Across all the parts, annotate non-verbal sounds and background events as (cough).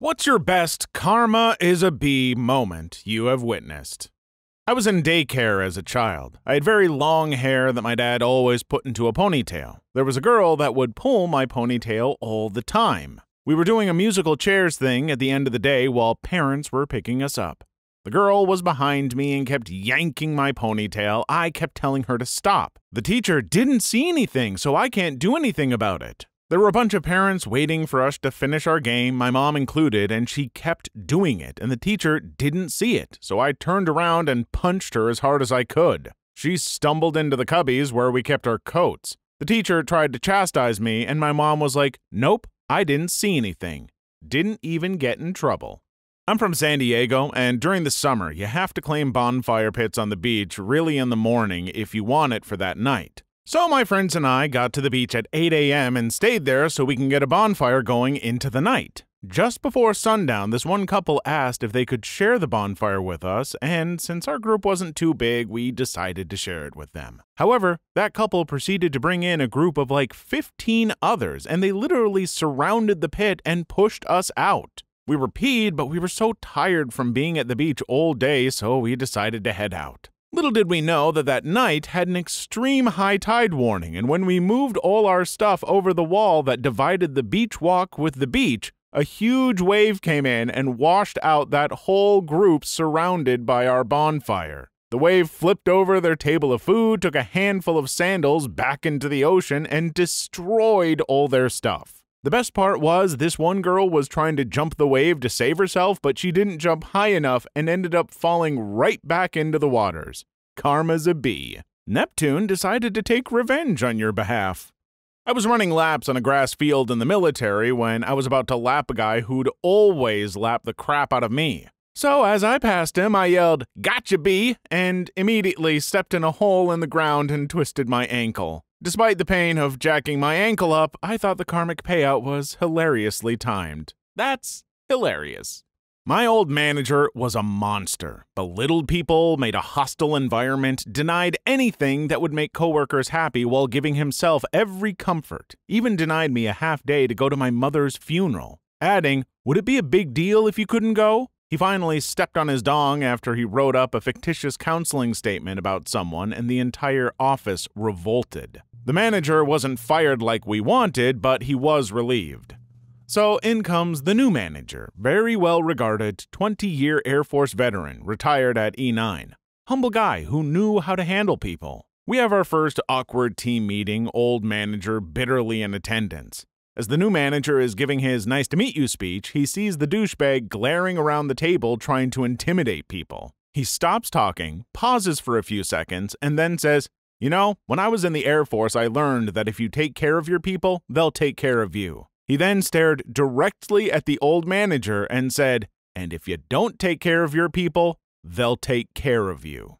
What's your best karma is a bee moment you have witnessed? I was in daycare as a child. I had very long hair that my dad always put into a ponytail. There was a girl that would pull my ponytail all the time. We were doing a musical chairs thing at the end of the day while parents were picking us up. The girl was behind me and kept yanking my ponytail. I kept telling her to stop. The teacher didn't see anything, so I can't do anything about it. There were a bunch of parents waiting for us to finish our game, my mom included, and she kept doing it, and the teacher didn't see it, so I turned around and punched her as hard as I could. She stumbled into the cubbies where we kept our coats. The teacher tried to chastise me, and my mom was like, Nope, I didn't see anything. Didn't even get in trouble. I'm from San Diego, and during the summer, you have to claim bonfire pits on the beach really in the morning if you want it for that night. So my friends and I got to the beach at 8 a.m. and stayed there so we can get a bonfire going into the night. Just before sundown, this one couple asked if they could share the bonfire with us, and since our group wasn't too big, we decided to share it with them. However, that couple proceeded to bring in a group of like 15 others, and they literally surrounded the pit and pushed us out. We were peed, but we were so tired from being at the beach all day, so we decided to head out. Little did we know that that night had an extreme high tide warning, and when we moved all our stuff over the wall that divided the beach walk with the beach, a huge wave came in and washed out that whole group surrounded by our bonfire. The wave flipped over their table of food, took a handful of sandals back into the ocean, and destroyed all their stuff. The best part was this one girl was trying to jump the wave to save herself, but she didn't jump high enough and ended up falling right back into the waters. Karma's a bee. Neptune decided to take revenge on your behalf. I was running laps on a grass field in the military when I was about to lap a guy who'd always lap the crap out of me. So as I passed him, I yelled, Gotcha, bee, and immediately stepped in a hole in the ground and twisted my ankle. Despite the pain of jacking my ankle up, I thought the karmic payout was hilariously timed. That's hilarious. My old manager was a monster, belittled people, made a hostile environment, denied anything that would make coworkers happy while giving himself every comfort, even denied me a half day to go to my mother's funeral, adding, Would it be a big deal if you couldn't go? He finally stepped on his dong after he wrote up a fictitious counseling statement about someone, and the entire office revolted. The manager wasn't fired like we wanted, but he was relieved. So in comes the new manager, very well regarded 20 year Air Force veteran, retired at E9. Humble guy who knew how to handle people. We have our first awkward team meeting, old manager bitterly in attendance. As the new manager is giving his nice to meet you speech, he sees the douchebag glaring around the table trying to intimidate people. He stops talking, pauses for a few seconds, and then says, you know, when I was in the Air Force, I learned that if you take care of your people, they'll take care of you. He then stared directly at the old manager and said, And if you don't take care of your people, they'll take care of you.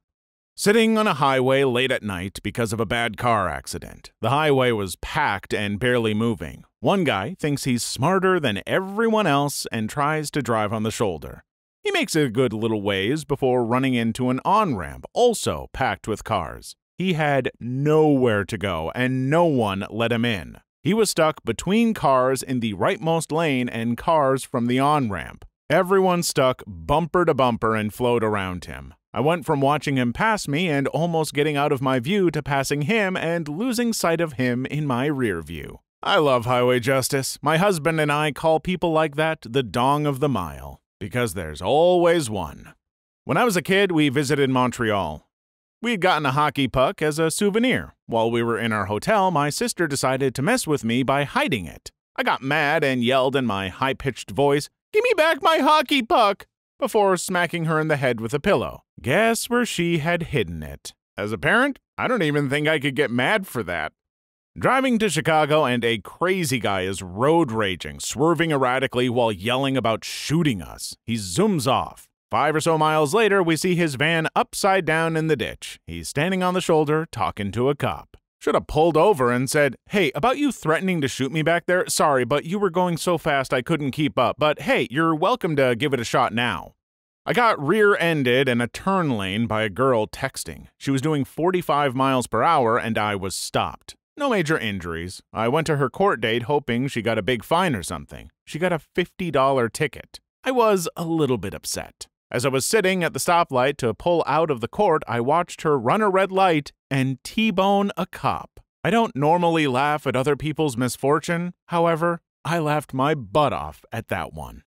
Sitting on a highway late at night because of a bad car accident. The highway was packed and barely moving. One guy thinks he's smarter than everyone else and tries to drive on the shoulder. He makes a good little ways before running into an on ramp, also packed with cars. He had nowhere to go, and no one let him in. He was stuck between cars in the rightmost lane and cars from the on ramp. Everyone stuck bumper to bumper and flowed around him. I went from watching him pass me and almost getting out of my view to passing him and losing sight of him in my rear view. I love highway justice. My husband and I call people like that the dong of the mile, because there's always one. When I was a kid, we visited Montreal. We had gotten a hockey puck as a souvenir. While we were in our hotel, my sister decided to mess with me by hiding it. I got mad and yelled in my high pitched voice, Give me back my hockey puck! before smacking her in the head with a pillow. Guess where she had hidden it. As a parent, I don't even think I could get mad for that. Driving to Chicago, and a crazy guy is road raging, swerving erratically while yelling about shooting us. He zooms off. Five or so miles later, we see his van upside down in the ditch. He's standing on the shoulder, talking to a cop. Should have pulled over and said, Hey, about you threatening to shoot me back there, sorry, but you were going so fast I couldn't keep up. But hey, you're welcome to give it a shot now. I got rear ended in a turn lane by a girl texting. She was doing 45 miles per hour and I was stopped. No major injuries. I went to her court date hoping she got a big fine or something. she got a $50 ticket. I was a little bit upset. As I was sitting at the stoplight to pull out of the court, I watched her run a red light and T bone a cop. I don't normally laugh at other people's misfortune, however, I laughed my butt off at that one.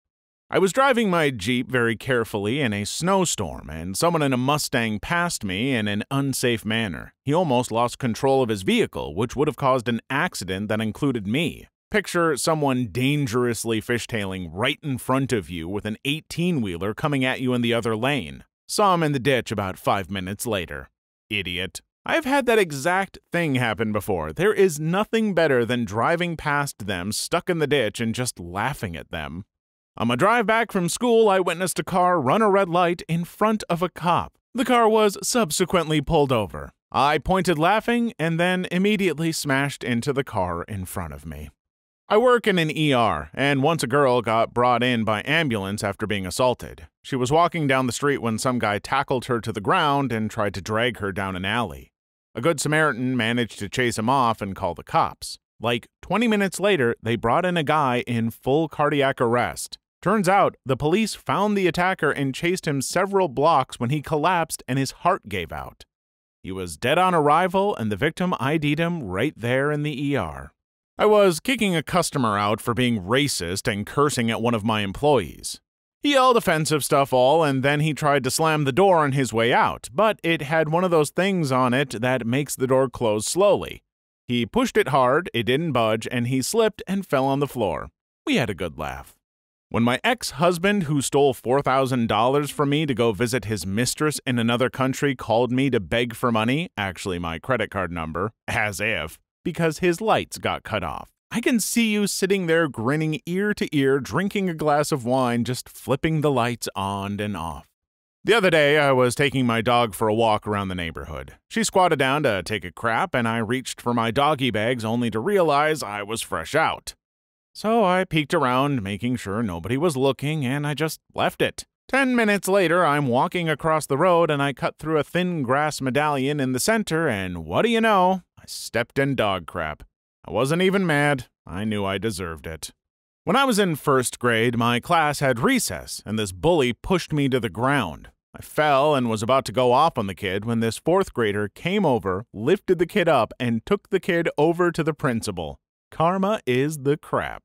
I was driving my Jeep very carefully in a snowstorm, and someone in a Mustang passed me in an unsafe manner. He almost lost control of his vehicle, which would have caused an accident that included me. Picture someone dangerously fishtailing right in front of you with an 18 wheeler coming at you in the other lane. Saw him in the ditch about five minutes later. Idiot. I've had that exact thing happen before. There is nothing better than driving past them stuck in the ditch and just laughing at them. On my drive back from school, I witnessed a car run a red light in front of a cop. The car was subsequently pulled over. I pointed laughing and then immediately smashed into the car in front of me. I work in an ER, and once a girl got brought in by ambulance after being assaulted. She was walking down the street when some guy tackled her to the ground and tried to drag her down an alley. A good Samaritan managed to chase him off and call the cops. Like 20 minutes later, they brought in a guy in full cardiac arrest. Turns out the police found the attacker and chased him several blocks when he collapsed and his heart gave out. He was dead on arrival, and the victim ID'd him right there in the ER. I was kicking a customer out for being racist and cursing at one of my employees. He yelled offensive stuff all, and then he tried to slam the door on his way out, but it had one of those things on it that makes the door close slowly. He pushed it hard, it didn't budge, and he slipped and fell on the floor. We had a good laugh. When my ex husband, who stole $4,000 from me to go visit his mistress in another country, called me to beg for money, actually my credit card number, as if, because his lights got cut off. I can see you sitting there grinning ear to ear, drinking a glass of wine, just flipping the lights on and off. The other day, I was taking my dog for a walk around the neighborhood. She squatted down to take a crap, and I reached for my doggy bags only to realize I was fresh out. So I peeked around, making sure nobody was looking, and I just left it. Ten minutes later, I'm walking across the road and I cut through a thin grass medallion in the center, and what do you know? I stepped in dog crap. I wasn't even mad. I knew I deserved it. When I was in first grade, my class had recess, and this bully pushed me to the ground. I fell and was about to go off on the kid when this fourth grader came over, lifted the kid up, and took the kid over to the principal. Karma is the crap.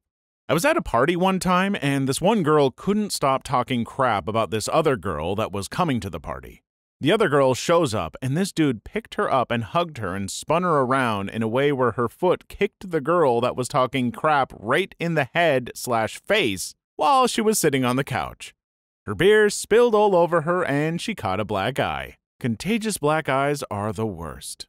I was at a party one time, and this one girl couldn't stop talking crap about this other girl that was coming to the party. The other girl shows up, and this dude picked her up and hugged her and spun her around in a way where her foot kicked the girl that was talking crap right in the head slash face while she was sitting on the couch. Her beer spilled all over her, and she caught a black eye. Contagious black eyes are the worst.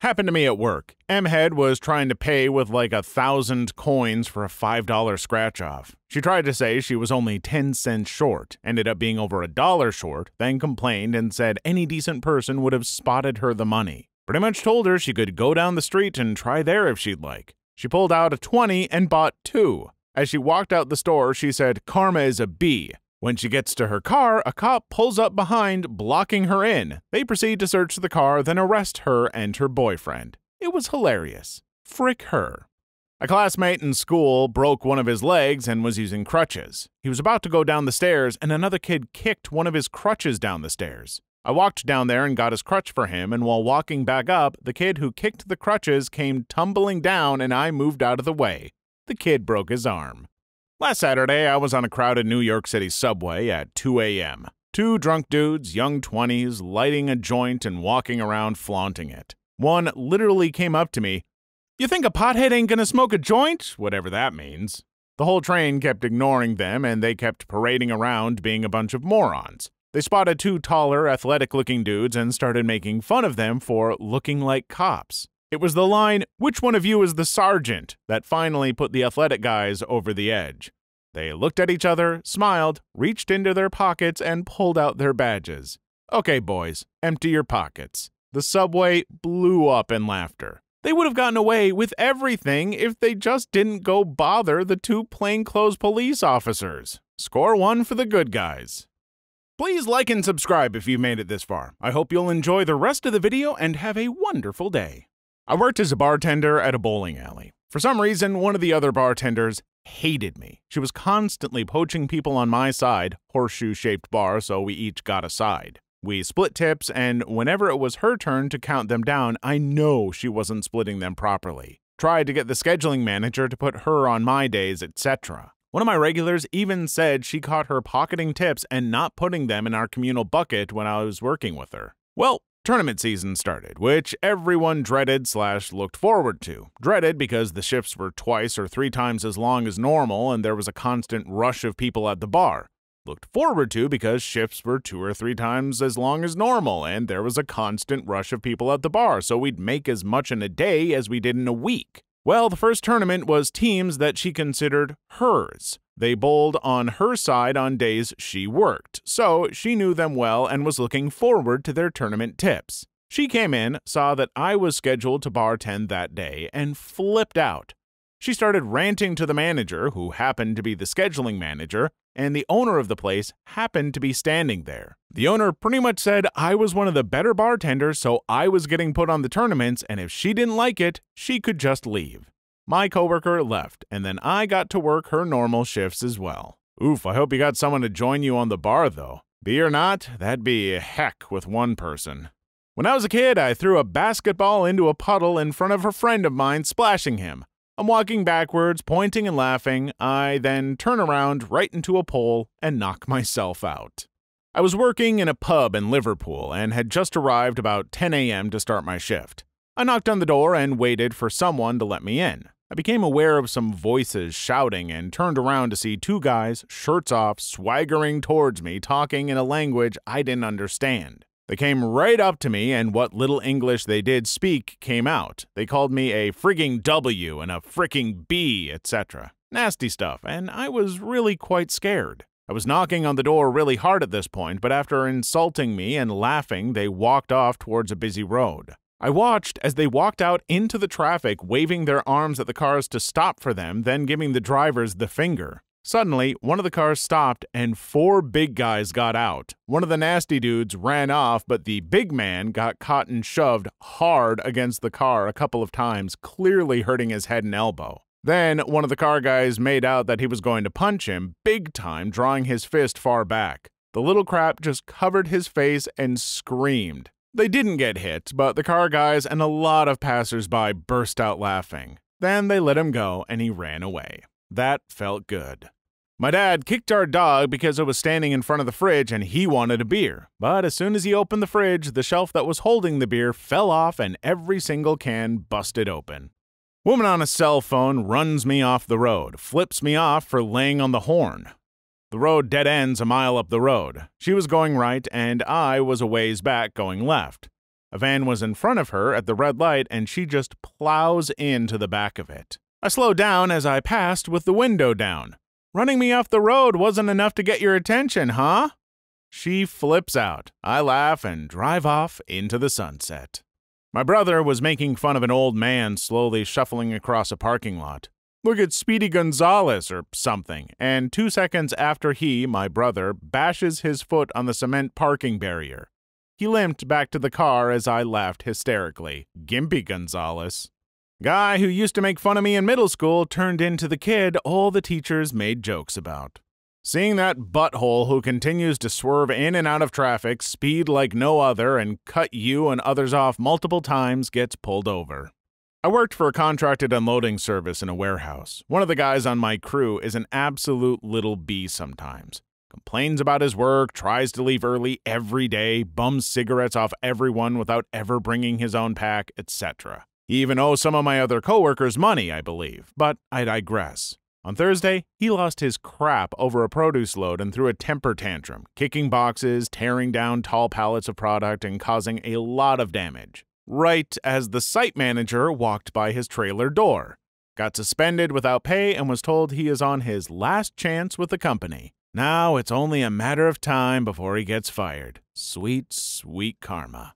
Happened to me at work. M Head was trying to pay with like a thousand coins for a $5 scratch off. She tried to say she was only 10 cents short, ended up being over a dollar short, then complained and said any decent person would have spotted her the money. Pretty much told her she could go down the street and try there if she'd like. She pulled out a 20 and bought two. As she walked out the store, she said, Karma is a B. When she gets to her car, a cop pulls up behind, blocking her in. They proceed to search the car, then arrest her and her boyfriend. It was hilarious. Frick her. A classmate in school broke one of his legs and was using crutches. He was about to go down the stairs, and another kid kicked one of his crutches down the stairs. I walked down there and got his crutch for him, and while walking back up, the kid who kicked the crutches came tumbling down, and I moved out of the way. The kid broke his arm. Last Saturday, I was on a crowded New York City subway at 2 a.m. Two drunk dudes, young 20s, lighting a joint and walking around flaunting it. One literally came up to me. You think a pothead ain't gonna smoke a joint? Whatever that means. The whole train kept ignoring them and they kept parading around being a bunch of morons. They spotted two taller, athletic looking dudes and started making fun of them for looking like cops. It was the line, Which one of you is the sergeant? that finally put the athletic guys over the edge. They looked at each other, smiled, reached into their pockets, and pulled out their badges. Okay, boys, empty your pockets. The subway blew up in laughter. They would have gotten away with everything if they just didn't go bother the two plainclothes police officers. Score one for the good guys. Please like and subscribe if you've made it this far. I hope you'll enjoy the rest of the video and have a wonderful day. I worked as a bartender at a bowling alley. For some reason, one of the other bartenders hated me. She was constantly poaching people on my side, horseshoe shaped bar, so we each got a side. We split tips, and whenever it was her turn to count them down, I know she wasn't splitting them properly. Tried to get the scheduling manager to put her on my days, etc. One of my regulars even said she caught her pocketing tips and not putting them in our communal bucket when I was working with her. Well, tournament season started, which everyone dreaded slash looked forward to. Dreaded because the shifts were twice or three times as long as normal and there was a constant rush of people at the bar looked forward to because shifts were two or three times as long as normal, and there was a constant rush of people at the bar, so we'd make as much in a day as we did in a week. Well, the first tournament was teams that she considered hers. They bowled on her side on days she worked, so she knew them well and was looking forward to their tournament tips. She came in, saw that I was scheduled to bartend that day, and flipped out. She started ranting to the manager, who happened to be the scheduling manager, and the owner of the place happened to be standing there. The owner pretty much said I was one of the better bartenders, so I was getting put on the tournaments, and if she didn't like it, she could just leave. My coworker left, and then I got to work her normal shifts as well. Oof, I hope you got someone to join you on the bar, though. Be or not, that'd be heck with one person. When I was a kid, I threw a basketball into a puddle in front of a friend of mine, splashing him. I'm walking backwards, pointing and laughing. I then turn around right into a pole and knock (laughs) myself out. I was working in a pub in Liverpool and had just arrived about 10 a.m. to start my shift. I knocked on the door and waited for someone to let me in. I became aware of some voices shouting and turned around to see two guys, shirts off, swaggering towards me, talking in a language I didn't understand. They came right up to me, and what little English they did speak came out. They called me a frigging W and a fricking B, etc. Nasty stuff, and I was really quite scared. I was knocking on the door really hard at this point, but after insulting me and laughing, they walked off towards a busy road. I watched as they walked out into the traffic, waving their arms at the cars to stop for them, then giving the drivers the finger. Suddenly, one of the cars stopped and four big guys got out. One of the nasty dudes ran off, but the big man got caught and shoved hard against the car a couple of times, clearly hurting his head and elbow. Then, one of the car guys made out that he was going to punch him, big time, drawing his fist far back. The little crap just covered his face and screamed. They didn't get hit, but the car guys and a lot of passersby burst out laughing. Then they let him go and he ran away. That felt good. My dad kicked our dog because it was standing in front of the fridge and he wanted a beer. But as soon as he opened the fridge, the shelf that was holding the beer fell off and every single can busted open. Woman on a cell phone runs me off the road, flips me off for laying on the horn. The road dead ends a mile up the road. She was going right and I was a ways back going left. A van was in front of her at the red light and she just plows into the back of it. I slowed down as I passed with the window down. Running me off the road wasn't enough to get your attention, huh? She flips out. I laugh and drive off into the sunset. My brother was making fun of an old man slowly shuffling across a parking lot. Look at Speedy Gonzales or something, and two seconds after he, my brother, bashes his foot on the cement parking barrier. He limped back to the car as I laughed hysterically. Gimpy Gonzales. Guy who used to make fun of me in middle school turned into the kid all the teachers made jokes about. Seeing that butthole who continues to swerve in and out of traffic, speed like no other, and cut you and others off multiple times gets pulled over. I worked for a contracted unloading service in a warehouse. One of the guys on my crew is an absolute little bee sometimes. Complains about his work, tries to leave early every day, bums cigarettes off everyone without ever bringing his own pack, etc. He even owes some of my other coworkers money, I believe, but I digress. On Thursday, he lost his crap over a produce load and threw a temper tantrum, kicking boxes, tearing down tall pallets of product, and causing a lot of damage. Right as the site manager walked by his trailer door. Got suspended without pay and was told he is on his last chance with the company. Now it's only a matter of time before he gets fired. Sweet, sweet karma.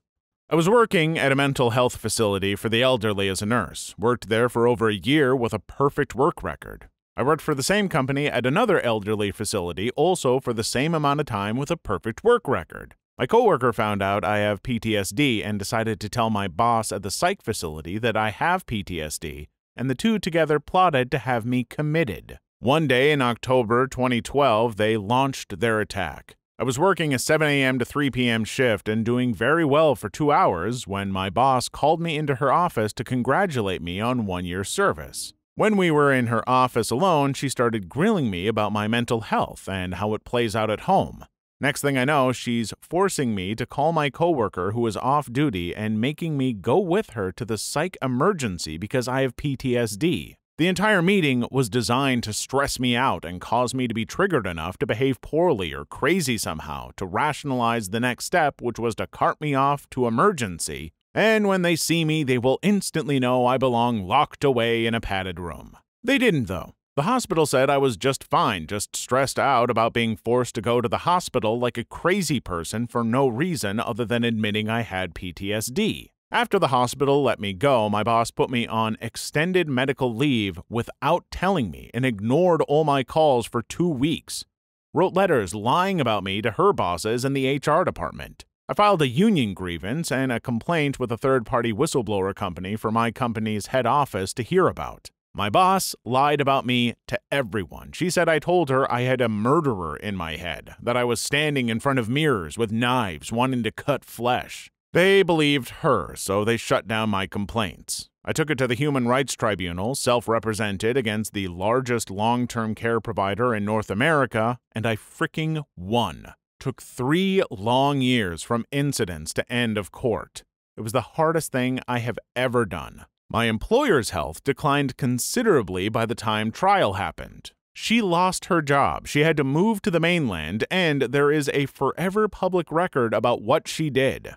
I was working at a mental health facility for the elderly as a nurse, worked there for over a year with a perfect work record. I worked for the same company at another elderly facility, also for the same amount of time with a perfect work record. My coworker found out I have PTSD and decided to tell my boss at the psych facility that I have PTSD, and the two together plotted to have me committed. One day in October 2012, they launched their attack. I was working a 7 a.m. to 3 p.m. shift and doing very well for two hours when my boss called me into her office to congratulate me on one year service. When we were in her office alone, she started grilling me about my mental health and how it plays out at home. Next thing I know, she's forcing me to call my coworker who is off duty and making me go with her to the psych emergency because I have PTSD. The entire meeting was designed to stress me out and cause me to be triggered enough to behave poorly or crazy somehow to rationalize the next step, which was to cart me off to emergency. And when they see me, they will instantly know I belong locked away in a padded room. They didn't, though. The hospital said I was just fine, just stressed out about being forced to go to the hospital like a crazy person for no reason other than admitting I had PTSD. After the hospital let me go, my boss put me on extended medical leave without telling me and ignored all my calls for two weeks. Wrote letters lying about me to her bosses in the HR department. I filed a union grievance and a complaint with a third party whistleblower company for my company's head office to hear about. My boss lied about me to everyone. She said I told her I had a murderer in my head, that I was standing in front of mirrors with knives wanting to cut flesh. They believed her, so they shut down my complaints. I took it to the Human Rights Tribunal, self represented against the largest long term care provider in North America, and I freaking won. Took three long years from incidents to end of court. It was the hardest thing I have ever done. My employer's health declined considerably by the time trial happened. She lost her job, she had to move to the mainland, and there is a forever public record about what she did.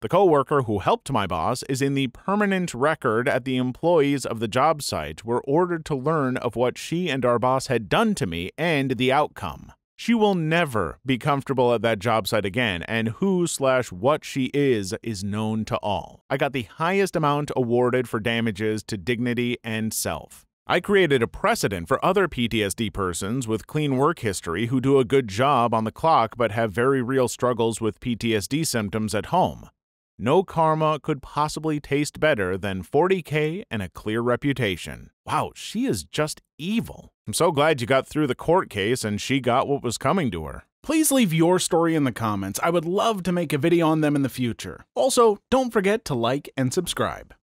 The coworker who helped my boss is in the permanent record at the employees of the job site were ordered to learn of what she and our boss had done to me and the outcome. She will never be comfortable at that job site again, and who slash what she is is known to all. I got the highest amount awarded for damages to dignity and self. I created a precedent for other PTSD persons with clean work history who do a good job on the clock but have very real struggles with PTSD symptoms at home. No karma could possibly taste better than 40k and a clear reputation. Wow, she is just evil. I'm so glad you got through the court case and she got what was coming to her. Please leave your story in the comments. I would love to make a video on them in the future. Also, don't forget to like and subscribe.